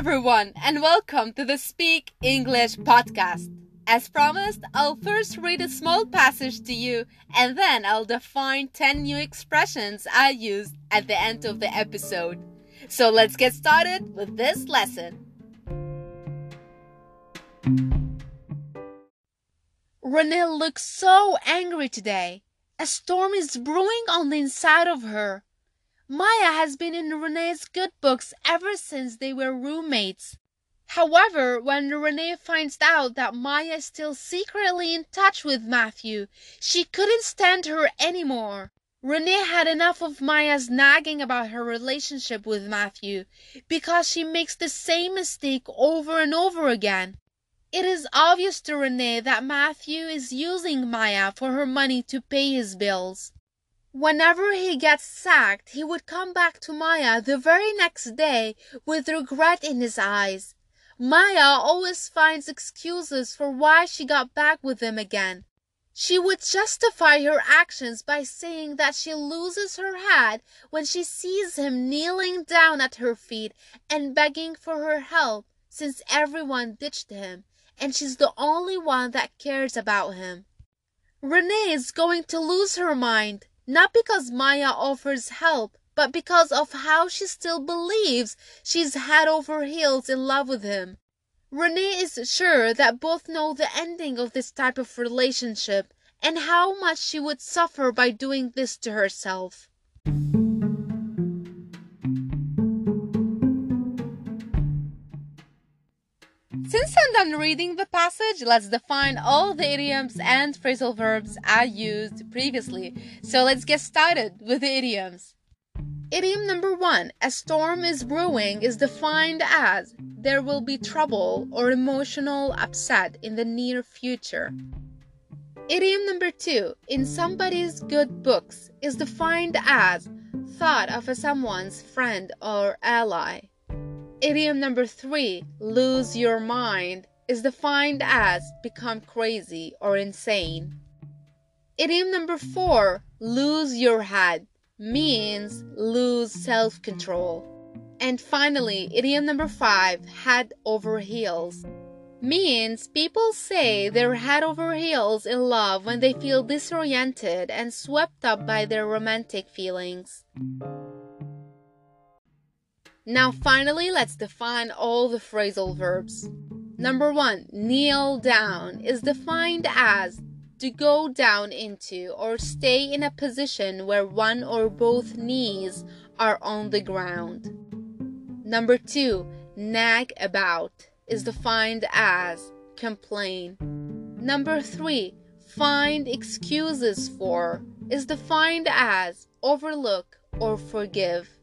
everyone, and welcome to the Speak English podcast. As promised, I'll first read a small passage to you, and then I'll define 10 new expressions I used at the end of the episode. So let's get started with this lesson. Rene looks so angry today. A storm is brewing on the inside of her. Maya has been in Rene's good books ever since they were roommates. However, when Rene finds out that Maya is still secretly in touch with Matthew, she couldn't stand her anymore. Rene had enough of Maya's nagging about her relationship with Matthew because she makes the same mistake over and over again. It is obvious to Rene that Matthew is using Maya for her money to pay his bills. Whenever he gets sacked, he would come back to Maya the very next day with regret in his eyes. Maya always finds excuses for why she got back with him again. She would justify her actions by saying that she loses her head when she sees him kneeling down at her feet and begging for her help since everyone ditched him and she's the only one that cares about him. Rene is going to lose her mind, not because Maya offers help, but because of how she still believes she's head over heels in love with him. Rene is sure that both know the ending of this type of relationship and how much she would suffer by doing this to herself. Since I'm done reading the passage, let's define all the idioms and phrasal verbs I used previously. So let's get started with the idioms. Idiom number one, a storm is brewing, is defined as there will be trouble or emotional upset in the near future. Idiom number two, in somebody's good books, is defined as thought of as someone's friend or ally. Idiom number three, lose your mind, is defined as become crazy or insane. Idiom number four, lose your head, means lose self control. And finally, idiom number five, head over heels, means people say they're head over heels in love when they feel disoriented and swept up by their romantic feelings. Now, finally, let's define all the phrasal verbs. Number one, kneel down is defined as to go down into or stay in a position where one or both knees are on the ground. Number two, nag about is defined as complain. Number three, find excuses for is defined as overlook or forgive.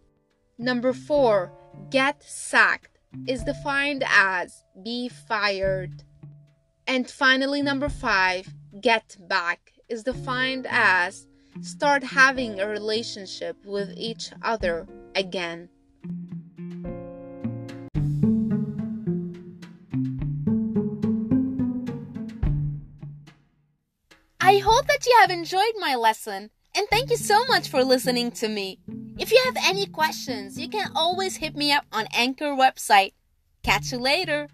Number four, get sacked is defined as be fired. And finally, number five, get back is defined as start having a relationship with each other again. I hope that you have enjoyed my lesson, and thank you so much for listening to me. If you have any questions, you can always hit me up on Anchor website. Catch you later.